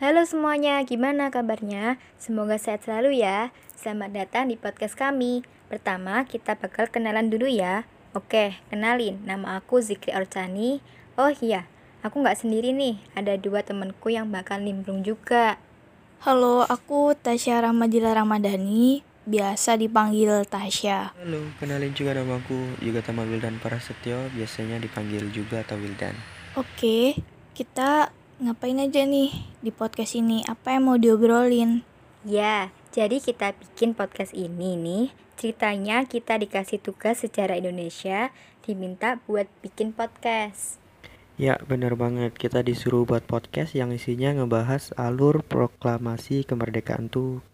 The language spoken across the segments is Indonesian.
Halo semuanya, gimana kabarnya? Semoga sehat selalu ya. Selamat datang di podcast kami. Pertama, kita bakal kenalan dulu ya. Oke, kenalin. Nama aku Zikri Orcani. Oh iya, aku nggak sendiri nih. Ada dua temanku yang bakal nimbrung juga. Halo, aku Tasya Ramadila Ramadhani, biasa dipanggil Tasya. Halo, kenalin juga nama aku juga Tama Wildan Prasetyo, biasanya dipanggil juga atau Wildan. Oke, kita ngapain aja nih di podcast ini? Apa yang mau diobrolin? Ya, jadi kita bikin podcast ini nih. Ceritanya kita dikasih tugas sejarah Indonesia, diminta buat bikin podcast. Ya, bener banget. Kita disuruh buat podcast yang isinya ngebahas alur proklamasi kemerdekaan tuh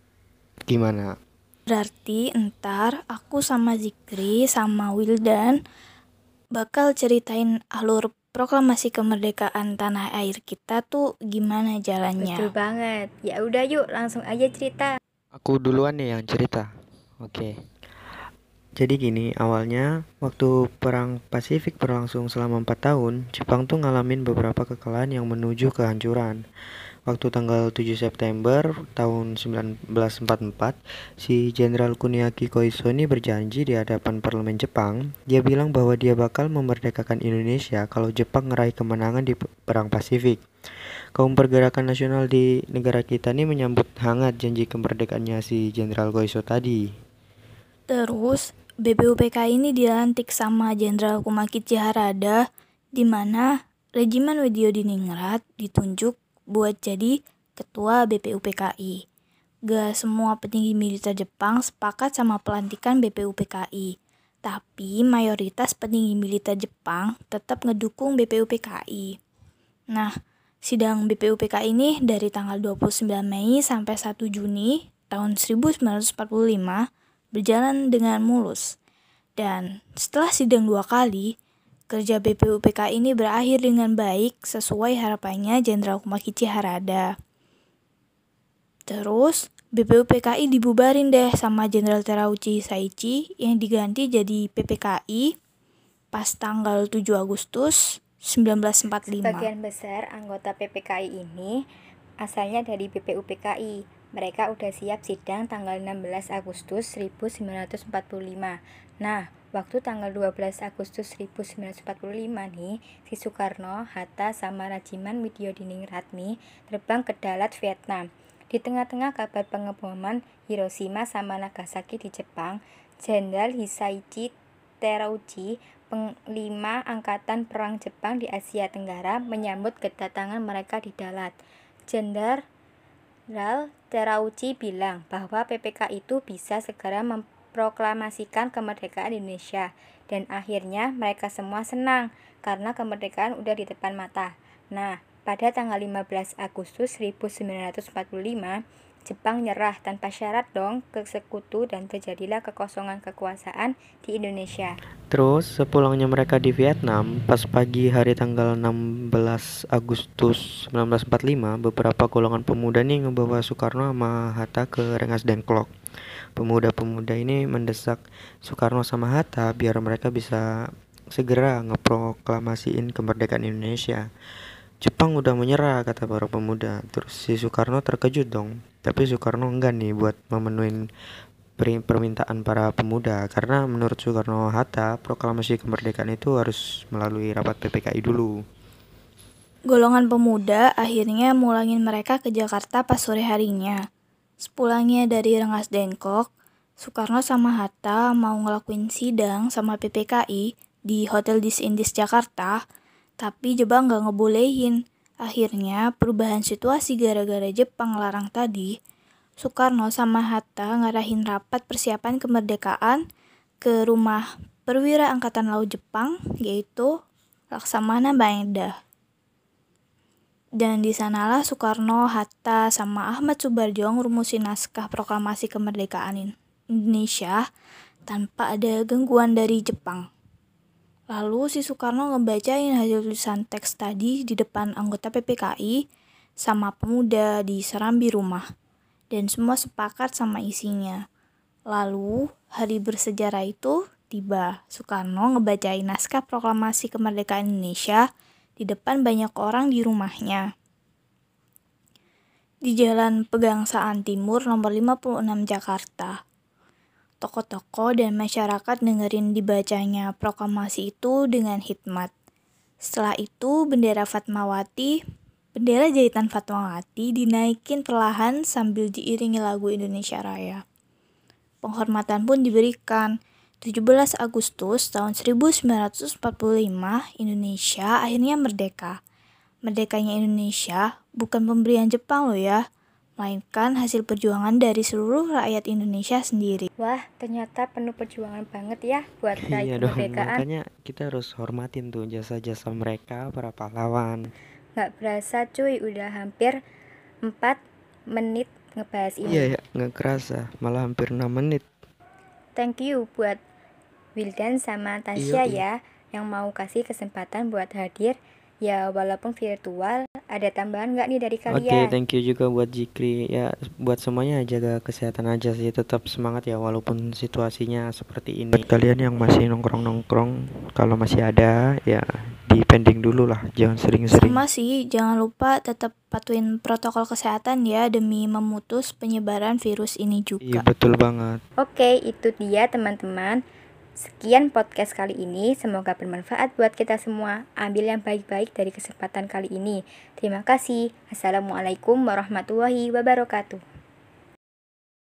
gimana. Berarti ntar aku sama Zikri sama Wildan bakal ceritain alur proklamasi kemerdekaan tanah air kita tuh gimana jalannya. Betul banget. Ya udah yuk, langsung aja cerita. Aku duluan nih yang cerita. Oke. Jadi gini, awalnya waktu perang Pasifik berlangsung selama 4 tahun, Jepang tuh ngalamin beberapa kekalahan yang menuju kehancuran. Waktu tanggal 7 September tahun 1944, si Jenderal Kuniaki Koiso ini berjanji di hadapan parlemen Jepang, dia bilang bahwa dia bakal memerdekakan Indonesia kalau Jepang ngeraih kemenangan di Perang Pasifik. Kaum pergerakan nasional di negara kita ini menyambut hangat janji kemerdekaannya si Jenderal Koiso tadi. Terus, BPUPK ini dilantik sama Jenderal Kumakichi Harada, di mana Regimen Widyodiningrat ditunjuk buat jadi ketua BPUPKI. Gak semua petinggi militer Jepang sepakat sama pelantikan BPUPKI, tapi mayoritas petinggi militer Jepang tetap ngedukung BPUPKI. Nah, sidang BPUPKI ini dari tanggal 29 Mei sampai 1 Juni tahun 1945 berjalan dengan mulus. Dan setelah sidang dua kali, Kerja BPUPK ini berakhir dengan baik sesuai harapannya Jenderal Kumakichi Harada. Terus, BPUPKI dibubarin deh sama Jenderal Terauchi Saichi yang diganti jadi PPKI pas tanggal 7 Agustus 1945. Sebagian besar anggota PPKI ini asalnya dari BPUPKI. Mereka udah siap sidang tanggal 16 Agustus 1945. Nah, waktu tanggal 12 Agustus 1945 nih, si Soekarno, Hatta, sama Rajiman Widyodiningrat nih terbang ke Dalat, Vietnam. Di tengah-tengah kabar pengeboman Hiroshima sama Nagasaki di Jepang, Jenderal Hisaichi Terauchi, penglima Angkatan Perang Jepang di Asia Tenggara, menyambut kedatangan mereka di Dalat. Jenderal Terauchi bilang bahwa PPK itu bisa segera mem proklamasikan kemerdekaan Indonesia. Dan akhirnya mereka semua senang karena kemerdekaan udah di depan mata. Nah, pada tanggal 15 Agustus 1945, Jepang nyerah tanpa syarat dong ke sekutu dan terjadilah kekosongan kekuasaan di Indonesia. Terus sepulangnya mereka di Vietnam, pas pagi hari tanggal 16 Agustus 1945, beberapa golongan pemuda nih ngebawa Soekarno sama Hatta ke Rengas Dengklok. Pemuda-pemuda ini mendesak Soekarno sama Hatta biar mereka bisa segera ngeproklamasiin kemerdekaan Indonesia. Jepang udah menyerah kata para pemuda. Terus si Soekarno terkejut dong. Tapi Soekarno enggak nih buat memenuhi permintaan para pemuda karena menurut Soekarno Hatta proklamasi kemerdekaan itu harus melalui rapat PPKI dulu. Golongan pemuda akhirnya mulangin mereka ke Jakarta pas sore harinya. Sepulangnya dari Rengas Dengklok, Soekarno sama Hatta mau ngelakuin sidang sama PPKI di Hotel Dis Indis Jakarta, tapi Jepang gak ngebolehin. Akhirnya perubahan situasi gara-gara Jepang larang tadi, Soekarno sama Hatta ngarahin rapat persiapan kemerdekaan ke rumah perwira Angkatan Laut Jepang, yaitu Laksamana Maeda. Dan di sanalah Soekarno, Hatta, sama Ahmad Subarjo ngurumusin naskah proklamasi kemerdekaan Indonesia tanpa ada gangguan dari Jepang. Lalu si Soekarno ngebacain hasil tulisan teks tadi di depan anggota PPKI sama pemuda di serambi rumah. Dan semua sepakat sama isinya. Lalu hari bersejarah itu tiba. Soekarno ngebacain naskah proklamasi kemerdekaan Indonesia di depan banyak orang di rumahnya. di Jalan Pegangsaan Timur nomor 56 Jakarta. Toko-toko dan masyarakat dengerin dibacanya proklamasi itu dengan hikmat. Setelah itu bendera Fatmawati, bendera jahitan Fatmawati dinaikin perlahan sambil diiringi lagu Indonesia Raya. Penghormatan pun diberikan. 17 Agustus tahun 1945, Indonesia akhirnya merdeka. Merdekanya Indonesia bukan pemberian Jepang loh ya, melainkan hasil perjuangan dari seluruh rakyat Indonesia sendiri. Wah, ternyata penuh perjuangan banget ya buat raih Iya dong, kemerdekaan. makanya kita harus hormatin tuh jasa-jasa mereka, para pahlawan. Nggak berasa cuy, udah hampir 4 menit ngebahas ini. Iya ya, nggak kerasa, malah hampir 6 menit. Thank you buat Wildan sama Tasya Iya, ya yang mau kasih kesempatan buat hadir. Ya walaupun virtual, ada tambahan nggak nih dari Oke, kalian? thank you juga buat Jikri. Ya, buat semuanya jaga kesehatan aja sih, tetap semangat ya walaupun situasinya seperti ini. Buat kalian yang masih nongkrong-nongkrong, kalau masih ada ya di pending dulu lah, jangan sering-sering. Sama sih, jangan lupa tetap patuhin protokol kesehatan ya demi memutus penyebaran virus ini Iya, juga. betul banget. Oke, itu dia teman-teman. Sekian podcast kali ini, semoga bermanfaat buat kita semua. Ambil yang baik-baik dari kesempatan kali ini. Terima kasih. Assalamualaikum warahmatullahi wabarakatuh.